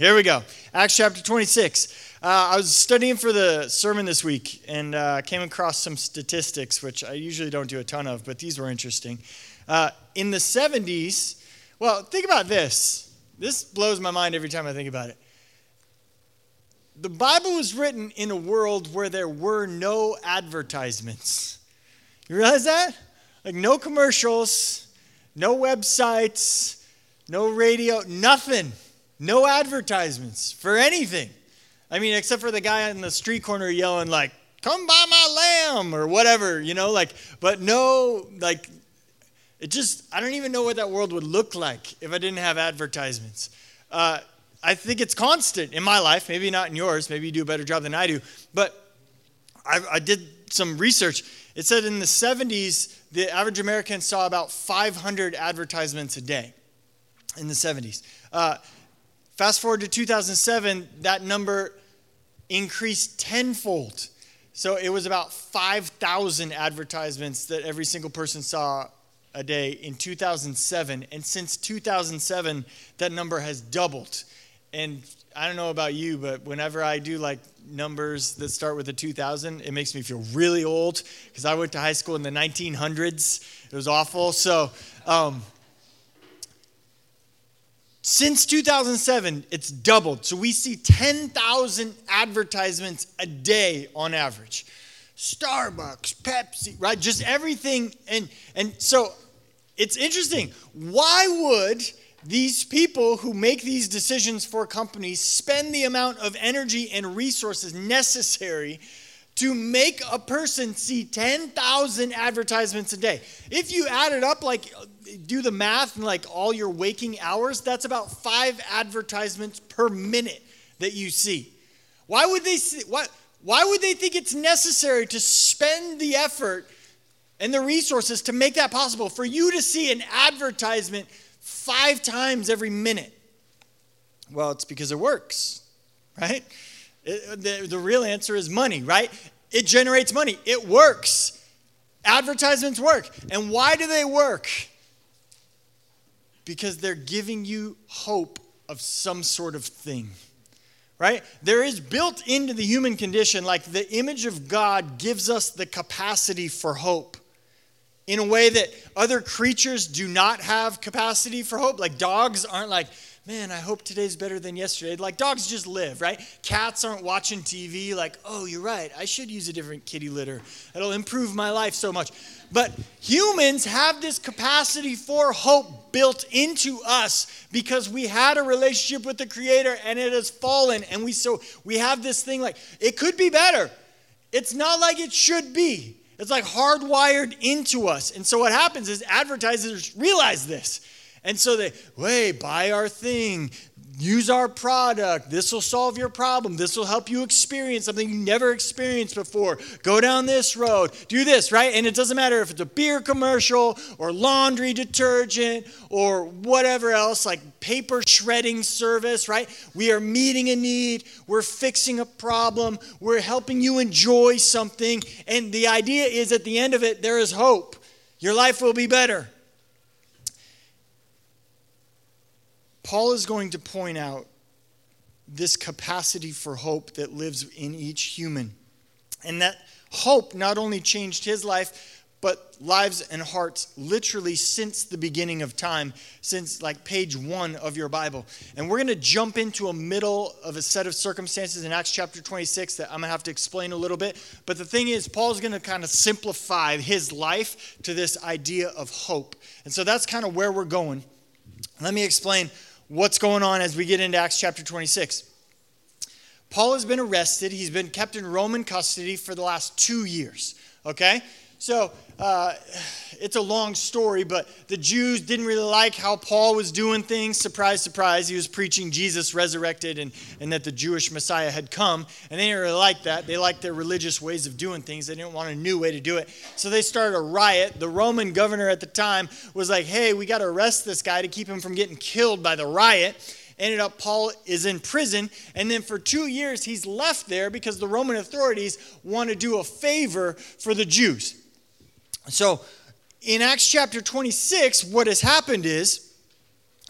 Here we go. Acts chapter 26. Uh, I was studying for the sermon this week and uh, came across some statistics, which I usually don't do a ton of, but these were interesting. Uh, in the 70s, well, think about this. This blows my mind every time I think about it. The Bible was written in a world where there were no advertisements. You realize that? Like, no commercials, no websites, no radio, nothing. No advertisements for anything. I mean, except for the guy on the street corner yelling, like, come buy my lamb or whatever, you know, like, but no, like, it just, I don't even know what that world would look like if I didn't have advertisements. Uh, I think it's constant in my life, maybe not in yours, maybe you do a better job than I do, but I, I did some research. It said in the 70s, the average American saw about 500 advertisements a day in the 70s. Uh, Fast forward to 2007, that number increased tenfold. So it was about 5,000 advertisements that every single person saw a day in 2007. And since 2007, that number has doubled. And I don't know about you, but whenever I do like numbers that start with a 2000, it makes me feel really old because I went to high school in the 1900s. It was awful. So, um, since 2007, it's doubled. So we see 10,000 advertisements a day on average. Starbucks, Pepsi, right? Just everything. And, and so it's interesting. Why would these people who make these decisions for companies spend the amount of energy and resources necessary to make a person see 10,000 advertisements a day? If you add it up, like do the math and like all your waking hours, that's about five advertisements per minute that you see. Why would they see, why, why would they think it's necessary to spend the effort and the resources to make that possible for you to see an advertisement five times every minute? Well, it's because it works, right? It, the, the real answer is money, right? It generates money. It works. Advertisements work. And why do they work? because they're giving you hope of some sort of thing. Right? There is built into the human condition, like the image of God gives us the capacity for hope in a way that other creatures do not have capacity for hope. Like dogs aren't like, man, I hope today's better than yesterday. Like dogs just live, right? Cats aren't watching TV like, oh, you're right. I should use a different kitty litter. It'll improve my life so much. But humans have this capacity for hope built into us because we had a relationship with the creator and it has fallen and we so we have this thing like it could be better. It's not like it should be. It's like hardwired into us. And so what happens is advertisers realize this and so they, hey, buy our thing, use our product. This will solve your problem. This will help you experience something you never experienced before. Go down this road, do this, right? And it doesn't matter if it's a beer commercial or laundry detergent or whatever else, like paper shredding service, right? We are meeting a need, we're fixing a problem, we're helping you enjoy something. And the idea is at the end of it, there is hope. Your life will be better. Paul is going to point out this capacity for hope that lives in each human. And that hope not only changed his life, but lives and hearts literally since the beginning of time, since like page one of your Bible. And we're going to jump into a middle of a set of circumstances in Acts chapter 26 that I'm going to have to explain a little bit. But the thing is, Paul's going to kind of simplify his life to this idea of hope. And so that's kind of where we're going. Let me explain what's going on as we get into Acts chapter 26. Paul has been arrested. He's been kept in Roman custody for the last two years. Okay? So uh, it's a long story, but the Jews didn't really like how Paul was doing things. Surprise, surprise, he was preaching Jesus resurrected and, and that the Jewish Messiah had come. And they didn't really like that. They liked their religious ways of doing things. They didn't want a new way to do it. So they started a riot. The Roman governor at the time was like, hey, we got to arrest this guy to keep him from getting killed by the riot ended up paul is in prison and then for two years he's left there because the roman authorities want to do a favor for the jews so in Acts chapter 26, what has happened is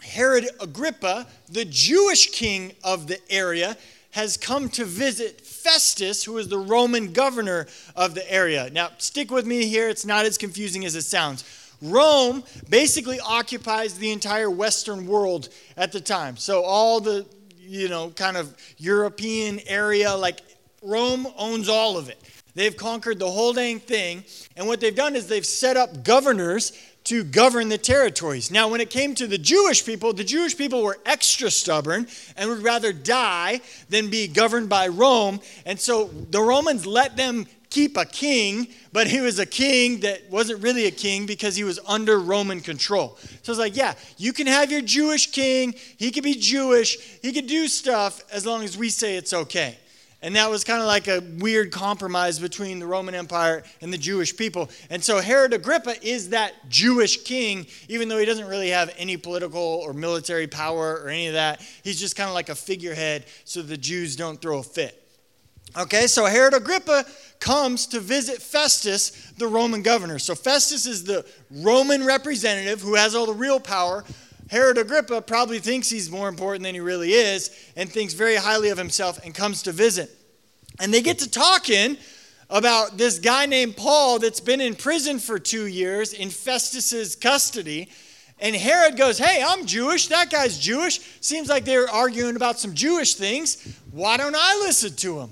Herod Agrippa, the Jewish king of the area, has come to visit Festus, who is the Roman governor of the area. Now, stick with me here, it's not as confusing as it sounds. Rome basically occupies the entire Western world at the time. So, all the, you know, kind of European area, like Rome owns all of it. They've conquered the whole dang thing. And what they've done is they've set up governors to govern the territories. Now, when it came to the Jewish people, the Jewish people were extra stubborn and would rather die than be governed by Rome. And so the Romans let them keep a king, but he was a king that wasn't really a king because he was under Roman control. So it's like, yeah, you can have your Jewish king, he could be Jewish, he could do stuff as long as we say it's okay. And that was kind of like a weird compromise between the Roman Empire and the Jewish people. And so Herod Agrippa is that Jewish king, even though he doesn't really have any political or military power or any of that. He's just kind of like a figurehead so the Jews don't throw a fit. Okay, so Herod Agrippa comes to visit Festus, the Roman governor. So Festus is the Roman representative who has all the real power. Herod Agrippa probably thinks he's more important than he really is and thinks very highly of himself and comes to visit. And they get to talking about this guy named Paul that's been in prison for two years in Festus's custody. And Herod goes, Hey, I'm Jewish. That guy's Jewish. Seems like they're arguing about some Jewish things. Why don't I listen to him?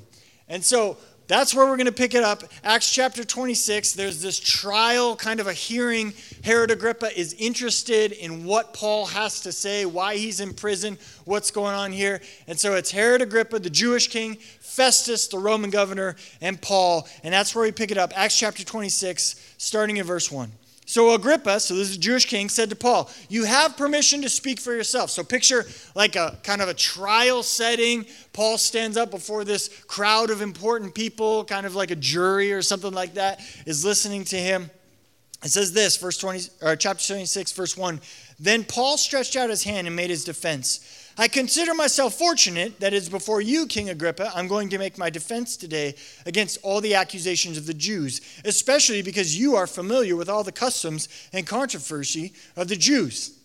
And so that's where we're going to pick it up. Acts chapter 26, there's this trial, kind of a hearing. Herod Agrippa is interested in what Paul has to say, why he's in prison, what's going on here. And so it's Herod Agrippa, the Jewish king, Festus, the Roman governor, and Paul. And that's where we pick it up. Acts chapter 26, starting in verse 1. So Agrippa, so this is a Jewish king, said to Paul, You have permission to speak for yourself. So picture like a kind of a trial setting. Paul stands up before this crowd of important people, kind of like a jury or something like that, is listening to him. It says this, verse 20, or chapter 26, verse 1. Then Paul stretched out his hand and made his defense. I consider myself fortunate that it's before you, King Agrippa, I'm going to make my defense today against all the accusations of the Jews, especially because you are familiar with all the customs and controversy of the Jews.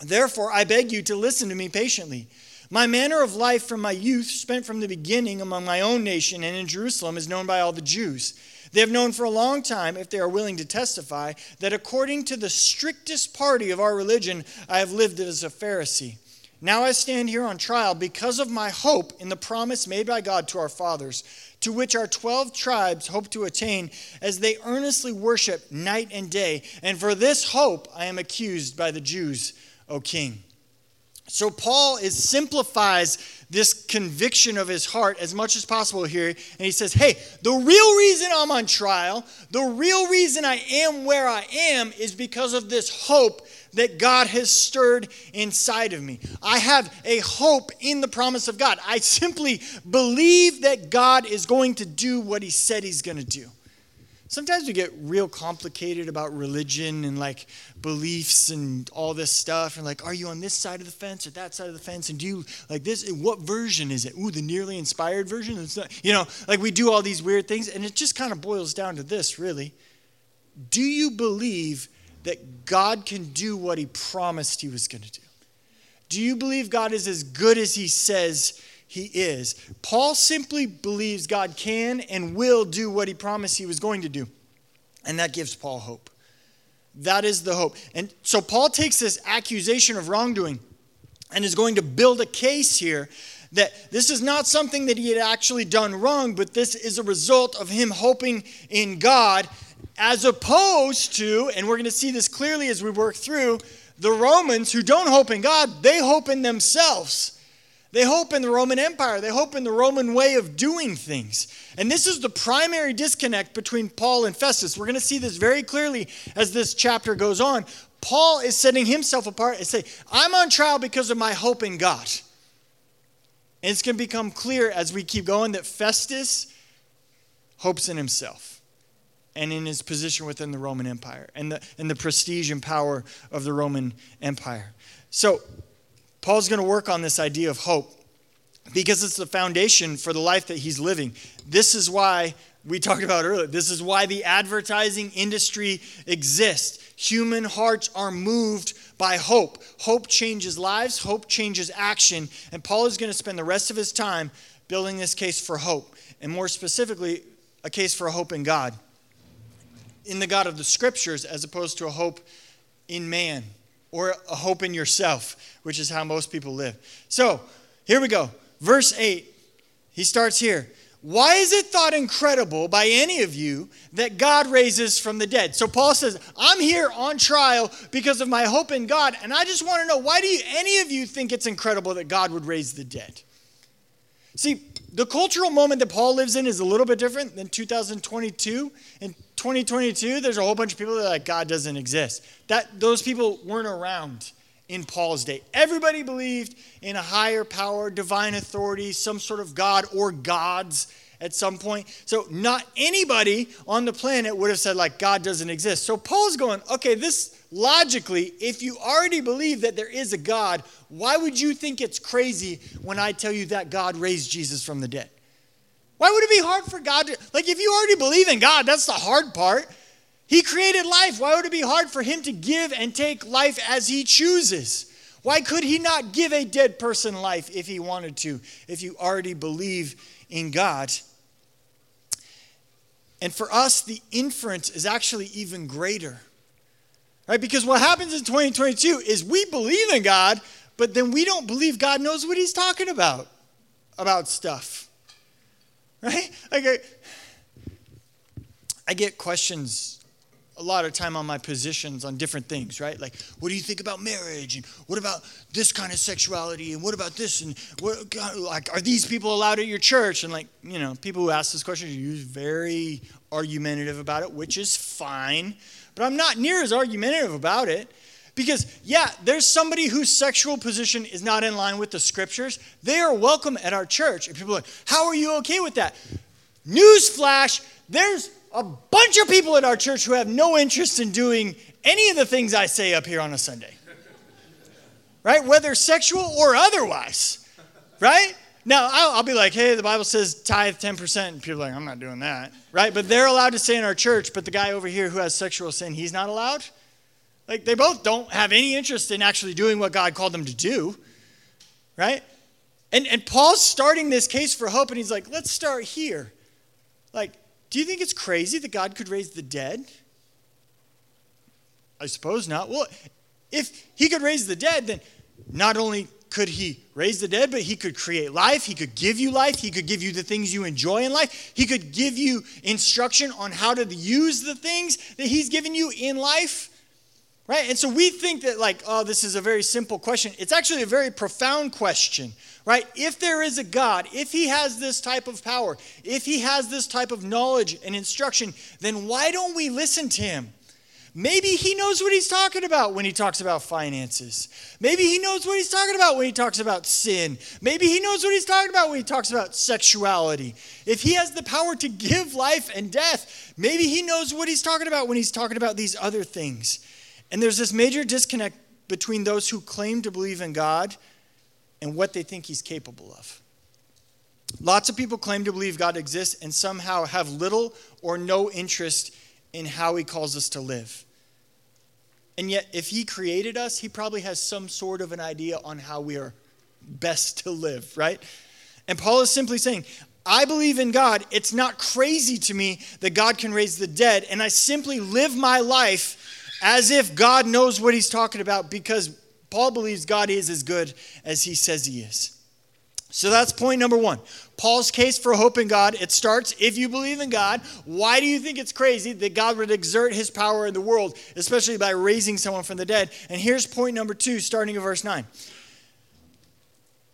Therefore, I beg you to listen to me patiently. My manner of life from my youth, spent from the beginning among my own nation and in Jerusalem, is known by all the Jews. They have known for a long time, if they are willing to testify, that according to the strictest party of our religion, I have lived as a Pharisee. Now I stand here on trial because of my hope in the promise made by God to our fathers, to which our 12 tribes hope to attain as they earnestly worship night and day. And for this hope I am accused by the Jews, O king. So Paul is simplifies this conviction of his heart as much as possible here and he says, "Hey, the real reason I'm on trial, the real reason I am where I am is because of this hope that God has stirred inside of me. I have a hope in the promise of God. I simply believe that God is going to do what he said he's going to do. Sometimes we get real complicated about religion and like beliefs and all this stuff. And like, are you on this side of the fence or that side of the fence? And do you like this? What version is it? Ooh, the nearly inspired version? It's not, you know, like we do all these weird things. And it just kind of boils down to this really. Do you believe that God can do what he promised he was going to do? Do you believe God is as good as he says he is? Paul simply believes God can and will do what he promised he was going to do. And that gives Paul hope. That is the hope. And so Paul takes this accusation of wrongdoing and is going to build a case here that this is not something that he had actually done wrong, but this is a result of him hoping in God as opposed to, and we're going to see this clearly as we work through, the Romans who don't hope in God, they hope in themselves. They hope in the Roman Empire. They hope in the Roman way of doing things. And this is the primary disconnect between Paul and Festus. We're going to see this very clearly as this chapter goes on. Paul is setting himself apart and say, I'm on trial because of my hope in God. And it's going to become clear as we keep going that Festus hopes in himself and in his position within the Roman Empire and the, and the prestige and power of the Roman Empire. So, Paul's going to work on this idea of hope because it's the foundation for the life that he's living. This is why we talked about earlier. This is why the advertising industry exists. Human hearts are moved by hope. Hope changes lives, hope changes action. And Paul is going to spend the rest of his time building this case for hope, and more specifically, a case for hope in God, in the God of the scriptures, as opposed to a hope in man or a hope in yourself, which is how most people live. So here we go. Verse 8, he starts here. Why is it thought incredible by any of you that God raises from the dead? So Paul says, I'm here on trial because of my hope in God, and I just want to know why do you, any of you think it's incredible that God would raise the dead? See, the cultural moment that Paul lives in is a little bit different than 2022. In 2022, there's a whole bunch of people that are like God doesn't exist. That those people weren't around in Paul's day. Everybody believed in a higher power, divine authority, some sort of God or gods at some point. So not anybody on the planet would have said like God doesn't exist. So Paul's going, okay, this logically, if you already believe that there is a God, why would you think it's crazy when I tell you that God raised Jesus from the dead? Why would it be hard for God to like if you already believe in God, that's the hard part. He created life. Why would it be hard for him to give and take life as he chooses? Why could he not give a dead person life if he wanted to, if you already believe in God? And for us, the inference is actually even greater. Right? Because what happens in 2022 is we believe in God, but then we don't believe God knows what he's talking about, about stuff. Right? Like I, I get questions a lot of time on my positions on different things, right? Like, what do you think about marriage? And what about this kind of sexuality? And what about this? And what, God, like, are these people allowed at your church? And like, you know, people who ask this question are very argumentative about it, which is fine. But I'm not near as argumentative about it. Because, yeah, there's somebody whose sexual position is not in line with the scriptures. They are welcome at our church. And people are like, how are you okay with that? Newsflash, there's a bunch of people at our church who have no interest in doing any of the things I say up here on a Sunday. Right? Whether sexual or otherwise. Right? Now, I'll, I'll, be like, hey, the Bible says tithe 10%. And people are like, I'm not doing that. Right? But they're allowed to say in our church, but the guy over here who has sexual sin, he's not allowed. Like, they both don't have any interest in actually doing what God called them to do. Right? And, and Paul's starting this case for hope, and he's like, let's start here. Like, do you think it's crazy that God could raise the dead? I suppose not. Well, if he could raise the dead, then not only could he raise the dead, but he could create life. He could give you life. He could give you the things you enjoy in life. He could give you instruction on how to use the things that he's given you in life. Right? And so we think that, like, oh, this is a very simple question. It's actually a very profound question, right? If there is a God, if he has this type of power, if he has this type of knowledge and instruction, then why don't we listen to him? Maybe he knows what he's talking about when he talks about finances. Maybe he knows what he's talking about when he talks about sin. Maybe he knows what he's talking about when he talks about sexuality. If he has the power to give life and death, maybe he knows what he's talking about when he's talking about these other things. And there's this major disconnect between those who claim to believe in God and what they think He's capable of. Lots of people claim to believe God exists and somehow have little or no interest in how He calls us to live. And yet, if He created us, He probably has some sort of an idea on how we are best to live, right? And Paul is simply saying, I believe in God. It's not crazy to me that God can raise the dead, and I simply live my life as if God knows what he's talking about because Paul believes God is as good as he says he is. So that's point number one. Paul's case for hope in God. It starts if you believe in God, why do you think it's crazy that God would exert his power in the world, especially by raising someone from the dead? And here's point number two, starting in verse 9.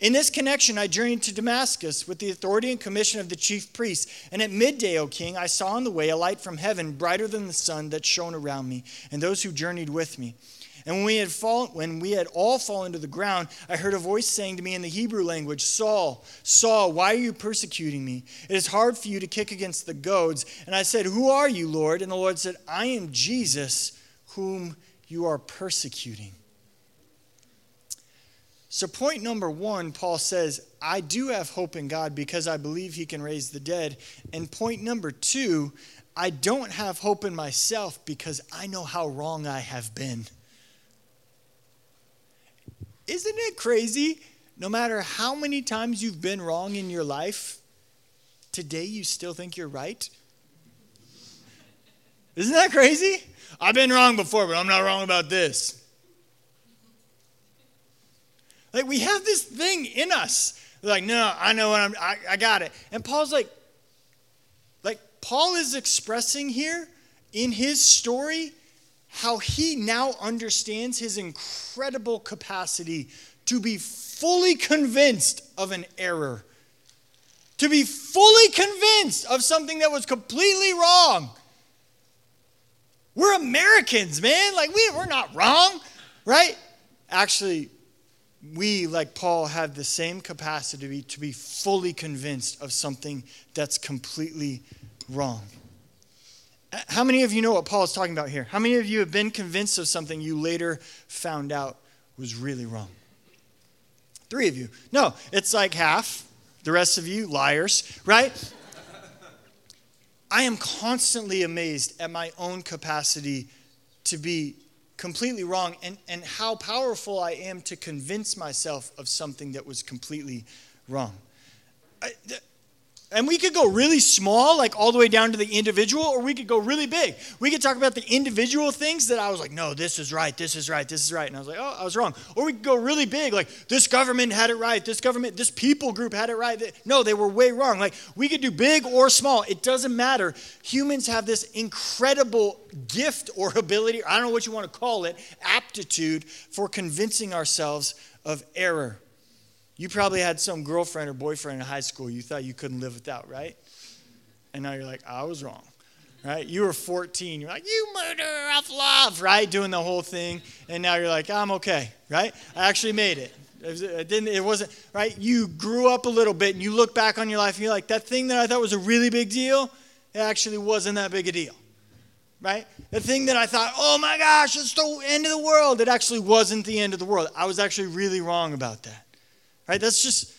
In this connection, I journeyed to Damascus with the authority and commission of the chief priests. And at midday, O king, I saw on the way a light from heaven, brighter than the sun, that shone around me and those who journeyed with me. And when we had fallen, when we had all fallen to the ground, I heard a voice saying to me in the Hebrew language, Saul, Saul, why are you persecuting me? It is hard for you to kick against the goads. And I said, Who are you, Lord? And the Lord said, I am Jesus, whom you are persecuting. So, point number one, Paul says, I do have hope in God because I believe he can raise the dead. And point number two, I don't have hope in myself because I know how wrong I have been. Isn't it crazy? No matter how many times you've been wrong in your life, today you still think you're right? Isn't that crazy? I've been wrong before, but I'm not wrong about this. Like we have this thing in us. like, no, I know what I'm I, I got it. And Paul's like, like Paul is expressing here in his story how he now understands his incredible capacity to be fully convinced of an error, to be fully convinced of something that was completely wrong. We're Americans, man. Like, we, we're not wrong, right? Actually, we, like Paul, have the same capacity to be, to be fully convinced of something that's completely wrong. Uh, how many of you know what Paul is talking about here? How many of you have been convinced of something you later found out was really wrong? Three of you. No, it's like half. The rest of you, liars, right? I am constantly amazed at my own capacity to be completely wrong and, and how powerful I am to convince myself of something that was completely wrong. I, and we could go really small, like all the way down to the individual, or we could go really big. We could talk about the individual things that I was like, no, this is right, this is right, this is right. And I was like, oh, I was wrong. Or we could go really big, like this government had it right, this government, this people group had it right. No, they were way wrong. Like we could do big or small, it doesn't matter. Humans have this incredible gift or ability, I don't know what you want to call it, aptitude for convincing ourselves of error. You probably had some girlfriend or boyfriend in high school you thought you couldn't live without, right? And now you're like, I was wrong, right? You were 14. You're like, you murderer of love, right? Doing the whole thing. And now you're like, I'm okay, right? I actually made it. It didn't. It wasn't right. You grew up a little bit, and you look back on your life, and you're like, that thing that I thought was a really big deal, it actually wasn't that big a deal, right? The thing that I thought, oh my gosh, it's the end of the world, it actually wasn't the end of the world. I was actually really wrong about that. Right? That's just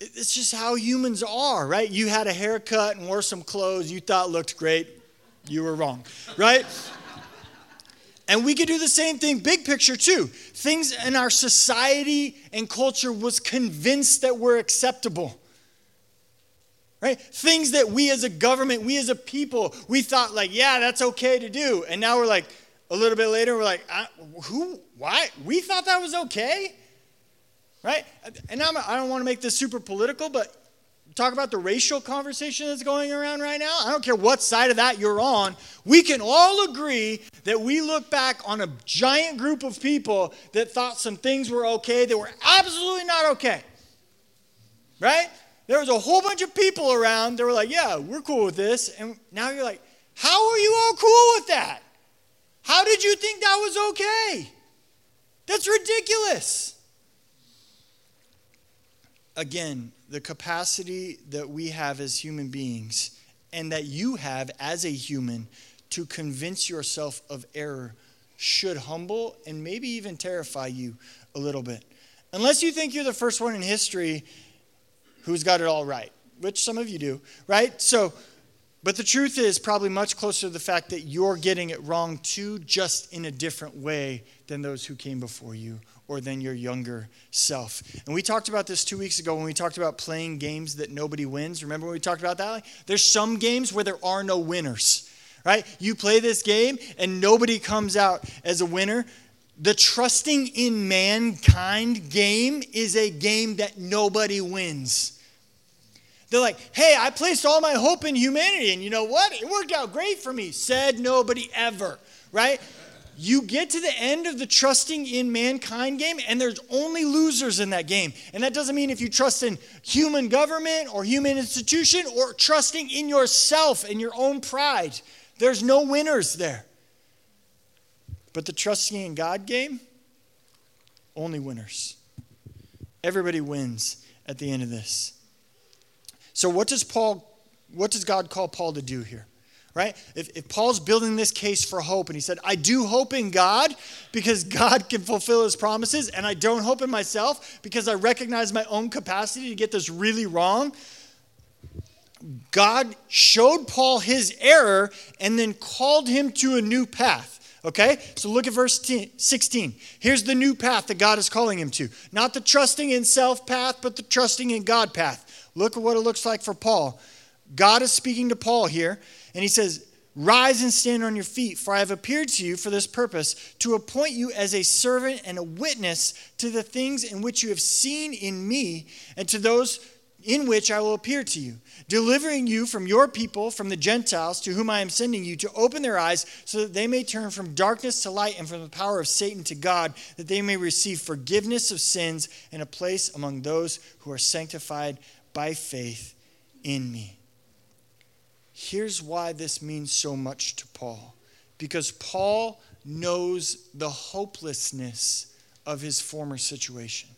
it's just how humans are, right? You had a haircut and wore some clothes you thought looked great. You were wrong, right? and we could do the same thing, big picture too. Things in our society and culture was convinced that were acceptable. Right? Things that we as a government, we as a people, we thought like, yeah, that's okay to do. And now we're like, a little bit later, we're like, who, why? We thought that was okay? Right? And I'm, I don't want to make this super political, but talk about the racial conversation that's going around right now. I don't care what side of that you're on. We can all agree that we look back on a giant group of people that thought some things were okay that were absolutely not okay. Right? There was a whole bunch of people around that were like, yeah, we're cool with this. And now you're like, how are you all cool with that? How did you think that was okay? That's ridiculous again, the capacity that we have as human beings and that you have as a human to convince yourself of error should humble and maybe even terrify you a little bit. Unless you think you're the first one in history who's got it all right, which some of you do, right? So, but the truth is probably much closer to the fact that you're getting it wrong too, just in a different way than those who came before you or than your younger self. And we talked about this two weeks ago when we talked about playing games that nobody wins. Remember when we talked about that? There's some games where there are no winners, right? You play this game and nobody comes out as a winner. The trusting in mankind game is a game that nobody wins. They're like, hey, I placed all my hope in humanity, and you know what? It worked out great for me. Said nobody ever, right? you get to the end of the trusting in mankind game, and there's only losers in that game. And that doesn't mean if you trust in human government or human institution or trusting in yourself and your own pride. There's no winners there. But the trusting in God game, only winners. Everybody wins at the end of this. So what does Paul what does God call Paul to do here? right? If, if Paul's building this case for hope and he said, I do hope in God because God can fulfill his promises, and I don't hope in myself because I recognize my own capacity to get this really wrong. God showed Paul his error and then called him to a new path. Okay? So look at verse 16. Here's the new path that God is calling him to. Not the trusting in self path, but the trusting in God path. Look at what it looks like for Paul. God is speaking to Paul here, and he says, Rise and stand on your feet, for I have appeared to you for this purpose, to appoint you as a servant and a witness to the things in which you have seen in me, and to those in which I will appear to you, delivering you from your people, from the Gentiles, to whom I am sending you, to open their eyes, so that they may turn from darkness to light and from the power of Satan to God, that they may receive forgiveness of sins and a place among those who are sanctified by faith in me. Here's why this means so much to Paul because Paul knows the hopelessness of his former situation.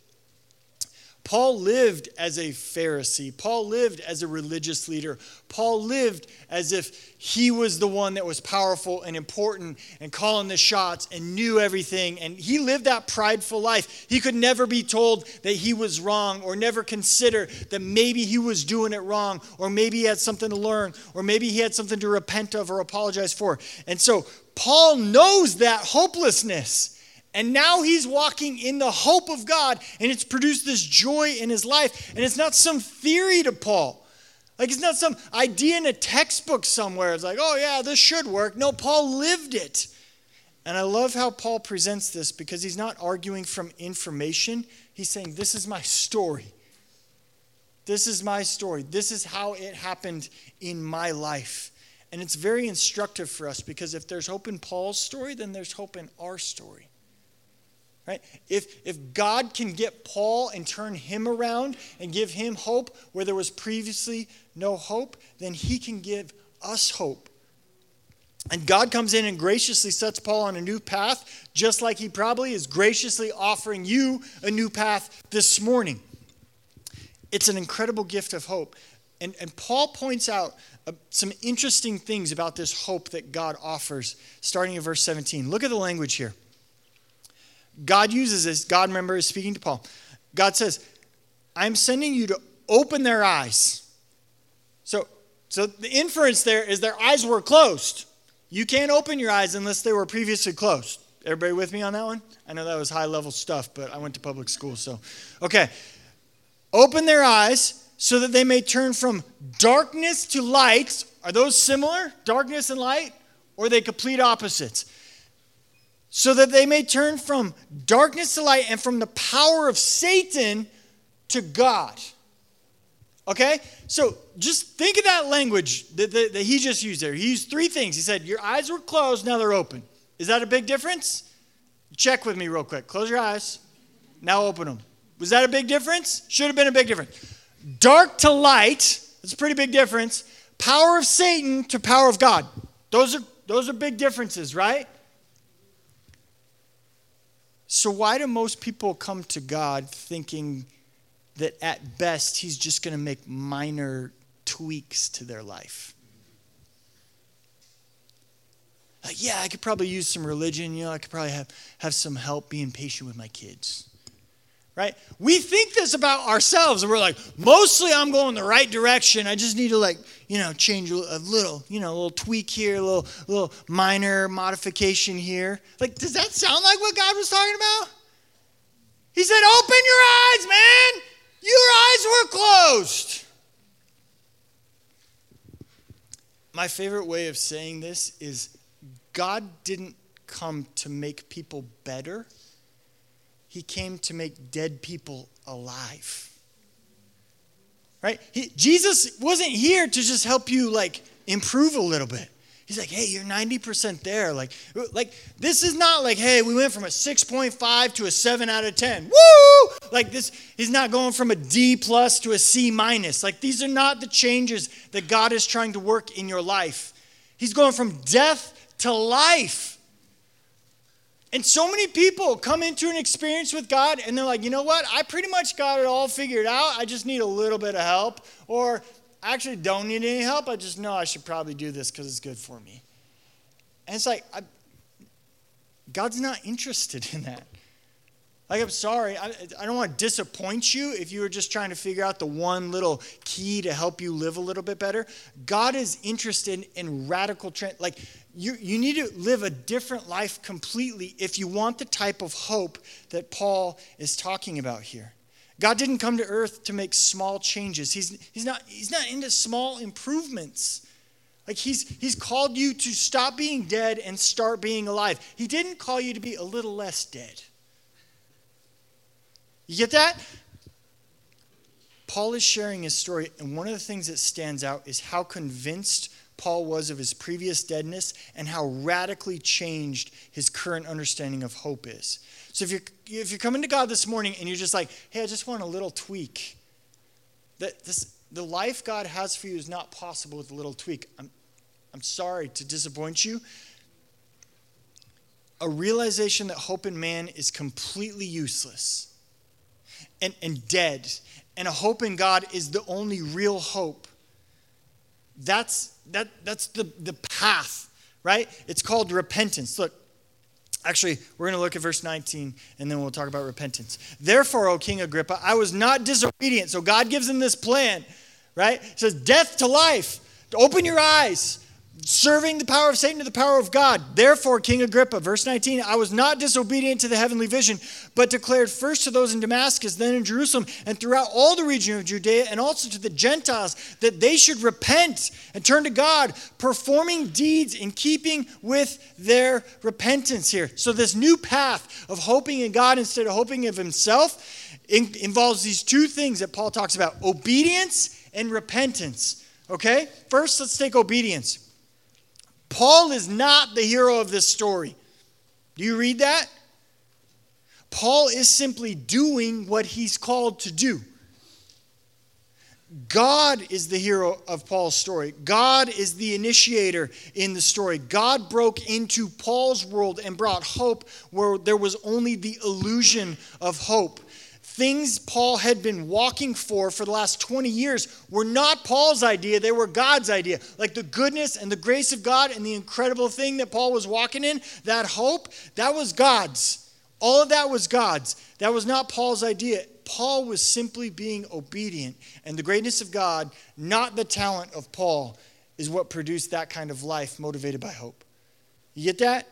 Paul lived as a Pharisee. Paul lived as a religious leader. Paul lived as if he was the one that was powerful and important and calling the shots and knew everything. And he lived that prideful life. He could never be told that he was wrong or never consider that maybe he was doing it wrong or maybe he had something to learn or maybe he had something to repent of or apologize for. And so Paul knows that hopelessness. And now he's walking in the hope of God, and it's produced this joy in his life. And it's not some theory to Paul. Like it's not some idea in a textbook somewhere. It's like, oh, yeah, this should work. No, Paul lived it. And I love how Paul presents this because he's not arguing from information. He's saying, this is my story. This is my story. This is how it happened in my life. And it's very instructive for us because if there's hope in Paul's story, then there's hope in our story. Right? If, if God can get Paul and turn him around and give him hope where there was previously no hope, then he can give us hope. And God comes in and graciously sets Paul on a new path, just like he probably is graciously offering you a new path this morning. It's an incredible gift of hope. And, and Paul points out uh, some interesting things about this hope that God offers, starting in verse 17. Look at the language here. God uses this. God, remember, is speaking to Paul. God says, I'm sending you to open their eyes. So, so the inference there is their eyes were closed. You can't open your eyes unless they were previously closed. Everybody with me on that one? I know that was high level stuff, but I went to public school, so. Okay. Open their eyes so that they may turn from darkness to light. Are those similar? Darkness and light? Or are they complete opposites? So that they may turn from darkness to light and from the power of Satan to God. Okay? So just think of that language that, that, that, he just used there. He used three things. He said, Your eyes were closed, now they're open. Is that a big difference? Check with me real quick. Close your eyes, now open them. Was that a big difference? Should have been a big difference. Dark to light, that's a pretty big difference. Power of Satan to power of God. Those are, those are big differences, right? So, why do most people come to God thinking that at best He's just going to make minor tweaks to their life? Like, yeah, I could probably use some religion. You know, I could probably have, have some help being patient with my kids right? We think this about ourselves, and we're like, mostly I'm going the right direction. I just need to like, you know, change a little, you know, a little tweak here, a little, little minor modification here. Like, does that sound like what God was talking about? He said, "Open your eyes, man. Your eyes were closed." My favorite way of saying this is God didn't come to make people better he came to make dead people alive. Right? He, Jesus wasn't here to just help you like improve a little bit. He's like, hey, you're 90% there. Like, like this is not like, hey, we went from a 6.5 to a 7 out of 10. Woo! Like this, he's not going from a D plus to a C minus. Like these are not the changes that God is trying to work in your life. He's going from death to life. And so many people come into an experience with God and they're like, you know what? I pretty much got it all figured out. I just need a little bit of help. Or I actually don't need any help. I just know I should probably do this because it's good for me. And it's like, I, God's not interested in that. Like, I'm sorry, I, I don't want to disappoint you if you were just trying to figure out the one little key to help you live a little bit better. God is interested in radical, tra- like, you, you need to live a different life completely if you want the type of hope that Paul is talking about here. God didn't come to earth to make small changes. He's, he's, not, he's not into small improvements. Like he's, he's called you to stop being dead and start being alive. He didn't call you to be a little less dead. You get that? Paul is sharing his story, and one of the things that stands out is how convinced Paul was of his previous deadness and how radically changed his current understanding of hope is. So if you're if you're coming to God this morning and you're just like, hey, I just want a little tweak, that this the life God has for you is not possible with a little tweak. I'm I'm sorry to disappoint you. A realization that hope in man is completely useless and, and dead, and a hope in God is the only real hope. That's that that's the, the path, right? It's called repentance. Look, Actually, we're going to look at verse 19 and then we'll talk about repentance. Therefore, O King Agrippa, I was not disobedient. So God gives him this plan, right? It says, Death to life. Open your eyes serving the power of Satan to the power of God. Therefore, King Agrippa, verse 19, I was not disobedient to the heavenly vision, but declared first to those in Damascus, then in Jerusalem, and throughout all the region of Judea, and also to the Gentiles, that they should repent and turn to God, performing deeds in keeping with their repentance here. So, this new path of hoping in God instead of hoping of himself involves these two things that Paul talks about obedience and repentance. Okay? First, let's take obedience. Paul is not the hero of this story. Do you read that? Paul is simply doing what he's called to do. God is the hero of Paul's story. God is the initiator in the story. God broke into Paul's world and brought hope where there was only the illusion of hope things Paul had been walking for for the last 20 years were not Paul's idea, they were God's idea. Like the goodness and the grace of God and the incredible thing that Paul was walking in, that hope, that was God's. All of that was God's. That was not Paul's idea. Paul was simply being obedient. And the greatness of God, not the talent of Paul, is what produced that kind of life motivated by hope. You get that?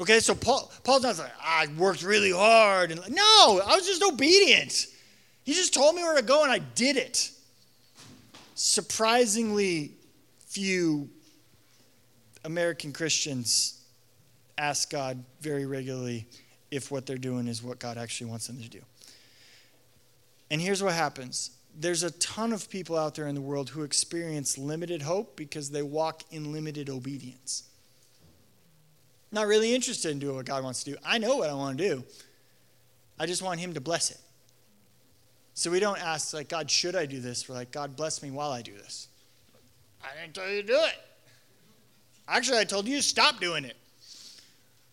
Okay, so Paul, Paul's not like, I worked really hard. And no, I was just obedient. He just told me where to go and I did it. Surprisingly few American Christians ask God very regularly if what they're doing is what God actually wants them to do. And here's what happens there's a ton of people out there in the world who experience limited hope because they walk in limited obedience. Not really interested in doing what God wants to do. I know what I want to do. I just want Him to bless it. So we don't ask, like, God, should I do this? We're like, God, bless me while I do this. I didn't tell you to do it. Actually, I told you to stop doing it.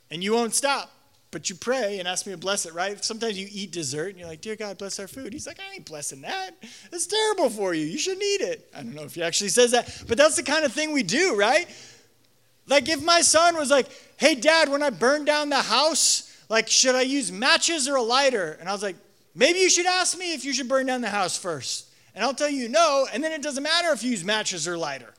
And you won't stop. But you pray and ask me to bless it, right? Sometimes you eat dessert and you're like, Dear God, bless our food. He's like, I ain't blessing that. It's terrible for you. You shouldn't eat it. I don't know if he actually says that, but that's the kind of thing we do, right? Like if my son was like, hey, dad, when I burn down the house, like, should I use matches or a lighter? And I was like, maybe you should ask me if you should burn down the house first. And I'll tell you no, and then it doesn't matter if you use matches or lighter.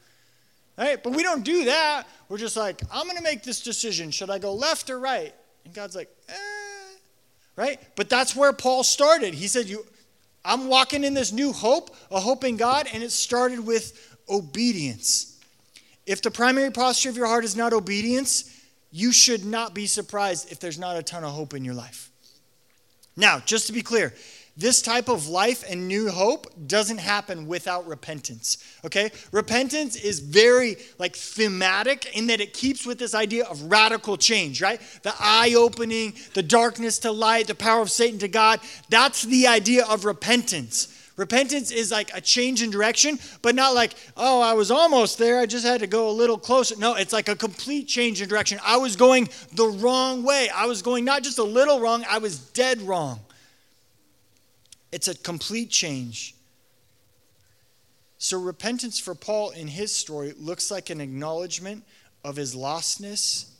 Right? But we don't do that. We're just like, I'm going to make this decision. Should I go left or right? And God's like, eh. Right? But that's where Paul started. He said, you, I'm walking in this new hope, a hope in God, and it started with obedience. If the primary posture of your heart is not obedience, you should not be surprised if there's not a ton of hope in your life. Now, just to be clear, this type of life and new hope doesn't happen without repentance. Okay? Repentance is very like thematic in that it keeps with this idea of radical change, right? The eye opening, the darkness to light, the power of Satan to God. That's the idea of repentance. Repentance is like a change in direction, but not like, oh, I was almost there. I just had to go a little closer. No, it's like a complete change in direction. I was going the wrong way. I was going not just a little wrong, I was dead wrong. It's a complete change. So, repentance for Paul in his story looks like an acknowledgement of his lostness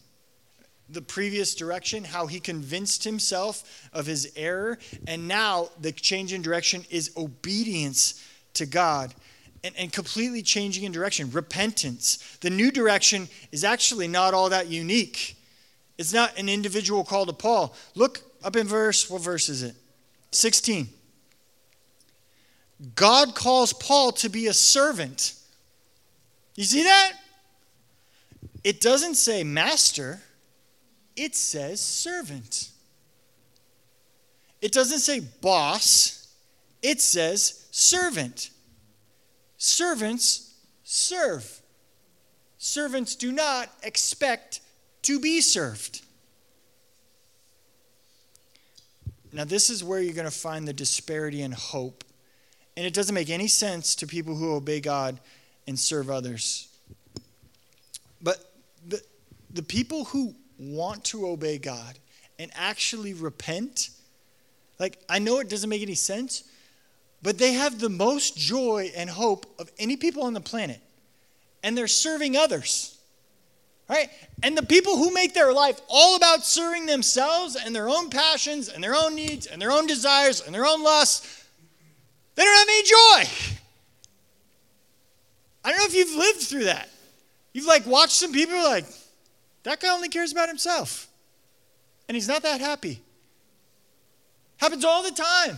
the previous direction, how he convinced himself of his error, and now the change in direction is obedience to God and, and completely changing in direction, repentance. The new direction is actually not all that unique. It's not an individual call to Paul. Look up in verse, what verse is it? 16. God calls Paul to be a servant. You see that? It doesn't say master it says servant. It doesn't say boss, it says servant. Servants serve. Servants do not expect to be served. Now, this is where you're going to find the disparity in hope. And it doesn't make any sense to people who obey God and serve others. But the, the people who want to obey God and actually repent, like, I know it doesn't make any sense, but they have the most joy and hope of any people on the planet. And they're serving others. Right? And the people who make their life all about serving themselves and their own passions and their own needs and their own desires and their own lusts, they don't have any joy. I don't know if you've lived through that. You've like watched some people like, that guy only cares about himself. And he's not that happy. Happens all the time,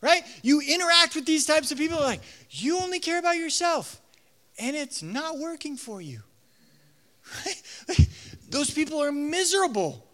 right? You interact with these types of people like, you only care about yourself. And it's not working for you. Right? Those people are miserable.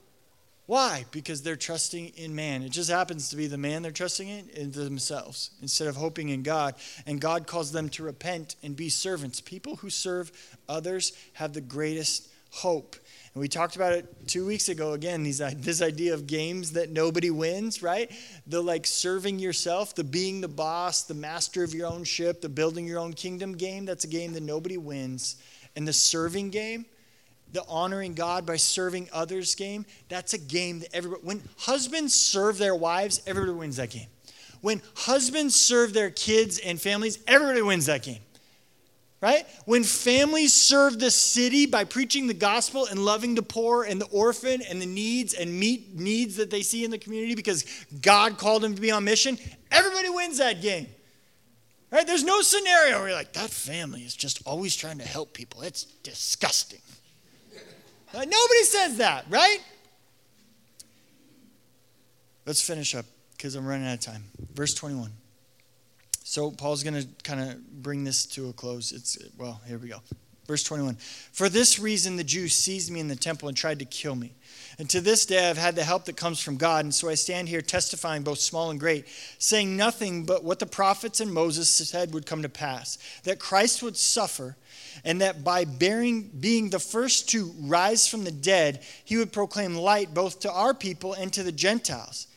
Why? Because they're trusting in man. It just happens to be the man they're trusting in, in themselves instead of hoping in God. And God calls them to repent and be servants. People who serve others have the greatest hope. And we talked about it two weeks ago again, these, this idea of games that nobody wins, right? The like serving yourself, the being the boss, the master of your own ship, the building your own kingdom game, that's a game that nobody wins. And the serving game, the honoring God by serving others game, that's a game that everybody, when husbands serve their wives, everybody wins that game. When husbands serve their kids and families, everybody wins that game right? When families serve the city by preaching the gospel and loving the poor and the orphan and the needs and meet needs that they see in the community because God called them to be on mission, everybody wins that game. Right? There's no scenario where you're like, that family is just always trying to help people. It's disgusting. Right? Nobody says that, right? Let's finish up because I'm running out of time. Verse 21. So Paul's going to kind of bring this to a close. It's well, here we go. Verse 21. For this reason the Jews seized me in the temple and tried to kill me. And to this day I've had the help that comes from God, and so I stand here testifying both small and great, saying nothing but what the prophets and Moses said would come to pass, that Christ would suffer and that by bearing being the first to rise from the dead, he would proclaim light both to our people and to the Gentiles.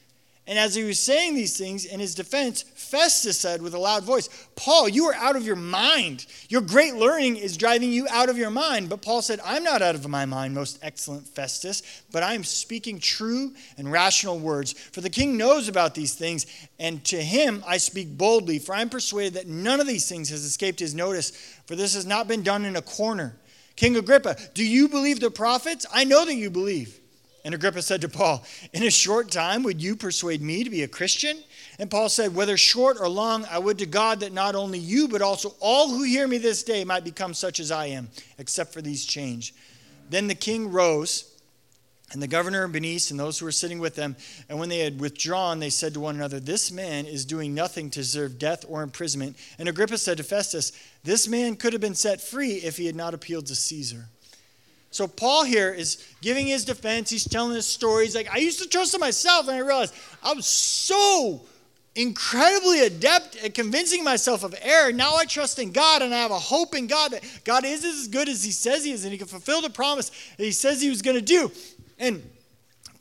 And as he was saying these things in his defense, Festus said with a loud voice, Paul, you are out of your mind. Your great learning is driving you out of your mind. But Paul said, I'm not out of my mind, most excellent Festus, but I am speaking true and rational words. For the king knows about these things, and to him I speak boldly, for I am persuaded that none of these things has escaped his notice, for this has not been done in a corner. King Agrippa, do you believe the prophets? I know that you believe. And Agrippa said to Paul, In a short time, would you persuade me to be a Christian? And Paul said, Whether short or long, I would to God that not only you, but also all who hear me this day might become such as I am, except for these change. Then the king rose, and the governor and Bernice and those who were sitting with them, and when they had withdrawn, they said to one another, This man is doing nothing to deserve death or imprisonment. And Agrippa said to Festus, This man could have been set free if he had not appealed to Caesar. So Paul here is giving his defense. He's telling his story. He's like, I used to trust in myself, and I realized I was so incredibly adept at convincing myself of error. Now I trust in God and I have a hope in God that God is as good as He says He is and He can fulfill the promise that He says He was going to do. And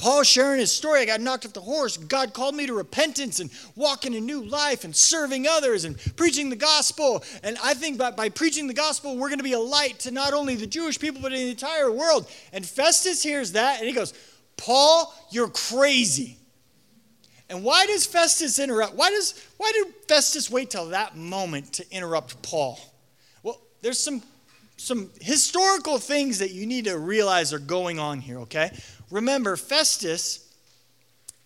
Paul sharing his story, I got knocked off the horse. God called me to repentance and walking a new life and serving others and preaching the gospel. And I think by, by preaching the gospel, we're going to be a light to not only the Jewish people, but in the entire world. And Festus hears that and he goes, Paul, you're crazy. And why does Festus interrupt? Why does why did Festus wait till that moment to interrupt Paul? Well, there's some some historical things that you need to realize are going on here, okay? Remember, Festus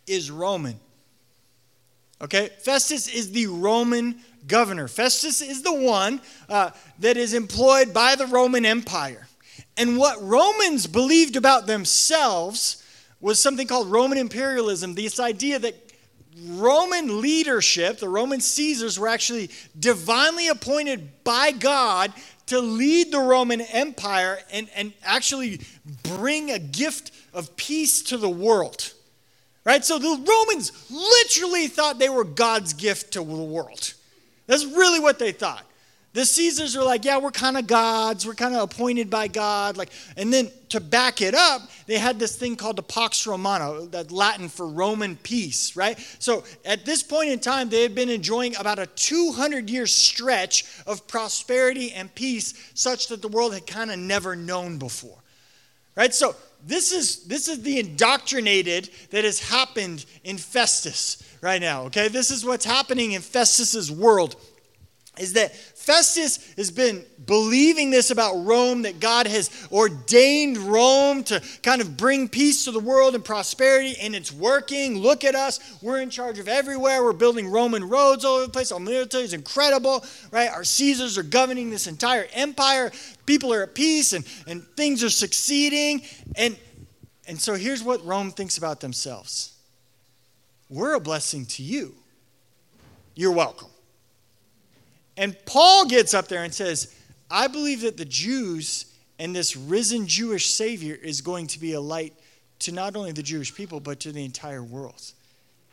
is Roman. Okay? Festus is the Roman governor. Festus is the one uh, that is employed by the Roman Empire. And what Romans believed about themselves was something called Roman imperialism, this idea that Roman leadership, the Roman Caesars, were actually divinely appointed by God to lead the Roman Empire and, and actually bring a gift of peace to the world. Right? So the Romans literally thought they were God's gift to the world. That's really what they thought. The Caesars are like, yeah, we're kind of gods. We're kind of appointed by God. Like, and then to back it up, they had this thing called the Pax Romana, that Latin for Roman peace, right? So at this point in time, they had been enjoying about a 200 year stretch of prosperity and peace, such that the world had kind of never known before, right? So this is this is the indoctrinated that has happened in Festus right now. Okay, this is what's happening in Festus's world is that Festus has been believing this about Rome, that God has ordained Rome to kind of bring peace to the world and prosperity, and it's working. Look at us. We're in charge of everywhere. We're building Roman roads all over the place. Our military is incredible, right? Our Caesars are governing this entire empire. People are at peace and, and things are succeeding. And, and so here's what Rome thinks about themselves we're a blessing to you. You're welcome. And Paul gets up there and says, I believe that the Jews and this risen Jewish Savior is going to be a light to not only the Jewish people, but to the entire world.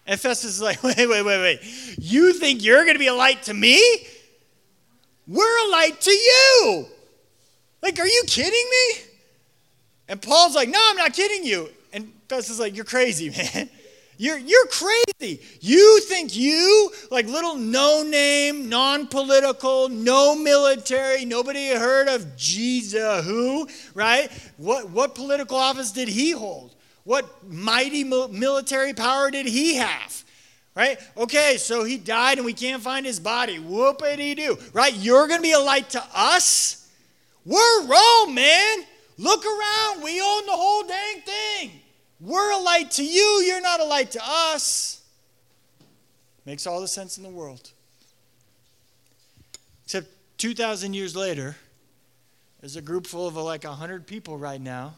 And Festus is like, wait, wait, wait, wait. You think you're going to be a light to me? We're a light to you. Like, are you kidding me? And Paul's like, no, I'm not kidding you. And Festus is like, you're crazy, man. You're, you're crazy. You think you, like little no name, non political, no military, nobody heard of Jesus, who, right? What, what political office did he hold? What mighty military power did he have? Right? Okay, so he died and we can't find his body. Whoopity doo. Right? You're going to be a light to us? We're Rome, man. Look around. We own the whole dang thing. We're a light to you, you're not a light to us. Makes all the sense in the world. Except 2,000 years later, there's a group full of like 100 people right now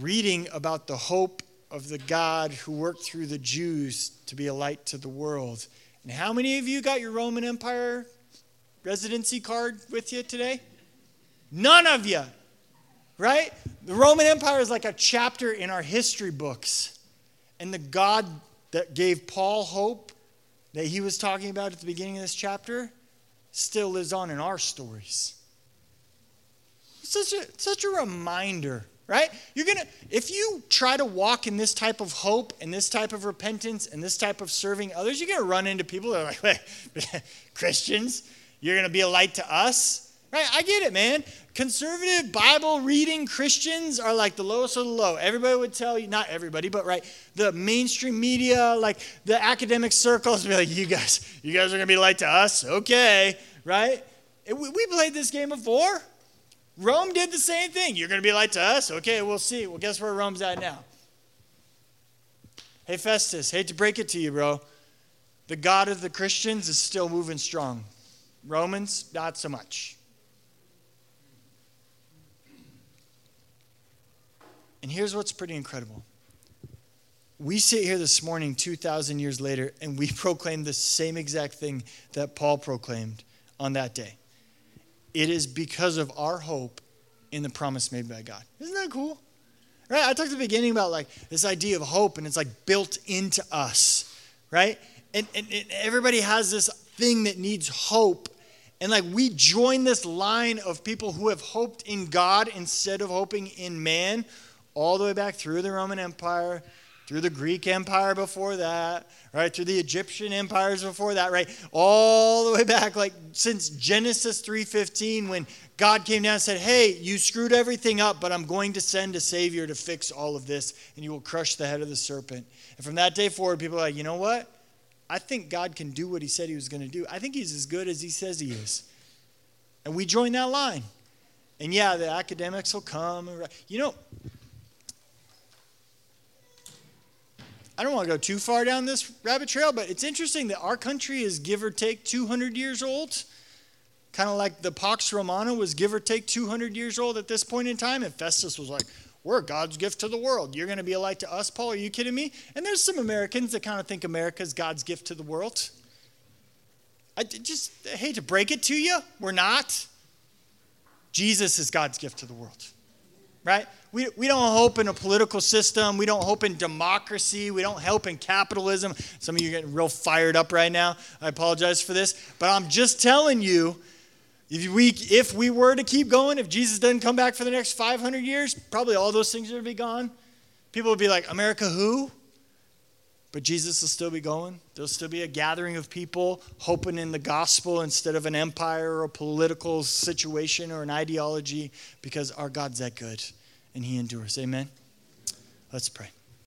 reading about the hope of the God who worked through the Jews to be a light to the world. And how many of you got your Roman Empire residency card with you today? None of you right? The Roman Empire is like a chapter in our history books. And the God that gave Paul hope that he was talking about at the beginning of this chapter still lives on in our stories. Such a, such a reminder, right? You're going to, if you try to walk in this type of hope and this type of repentance and this type of serving others, you're going to run into people that are like, Christians, you're going to be a light to us? Right? I get it, man. Conservative Bible reading Christians are like the lowest of the low. Everybody would tell you, not everybody, but right, the mainstream media, like the academic circles, be like, you guys, you guys are gonna be like to us, okay, right? We played this game before. Rome did the same thing. You're gonna be like to us, okay? We'll see. Well, guess where Rome's at now? Hey, Festus, hate to break it to you, bro. The God of the Christians is still moving strong. Romans, not so much. And here's what's pretty incredible. We sit here this morning, 2,000 years later, and we proclaim the same exact thing that Paul proclaimed on that day. It is because of our hope in the promise made by God. Isn't that cool? Right? I talked at the beginning about like this idea of hope, and it's like built into us, right? and, and, and everybody has this thing that needs hope. And like we join this line of people who have hoped in God instead of hoping in man, all the way back through the Roman Empire, through the Greek Empire before that, right? Through the Egyptian empires before that, right? All the way back, like since Genesis 3:15, when God came down and said, Hey, you screwed everything up, but I'm going to send a Savior to fix all of this, and you will crush the head of the serpent. And from that day forward, people are like, you know what? I think God can do what he said he was going to do. I think he's as good as he says he is. And we join that line. And yeah, the academics will come. You know, I don't want to go too far down this rabbit trail, but it's interesting that our country is give or take 200 years old. Kind of like the Pax Romana was give or take 200 years old at this point in time. And Festus was like, we're God's gift to the world. You're going to be a light to us, Paul? Are you kidding me? And there's some Americans that kind of think America's God's gift to the world. I just I hate to break it to you. We're not. Jesus is God's gift to the world, right? We, we don't hope in a political system. We don't hope in democracy. We don't hope in capitalism. Some of you are getting real fired up right now. I apologize for this. But I'm just telling you if we, if we were to keep going, if Jesus doesn't come back for the next 500 years, probably all those things would be gone. People would be like, America who? But Jesus will still be going. There'll still be a gathering of people hoping in the gospel instead of an empire or a political situation or an ideology because our God's that good and he endures. Amen? Let's pray.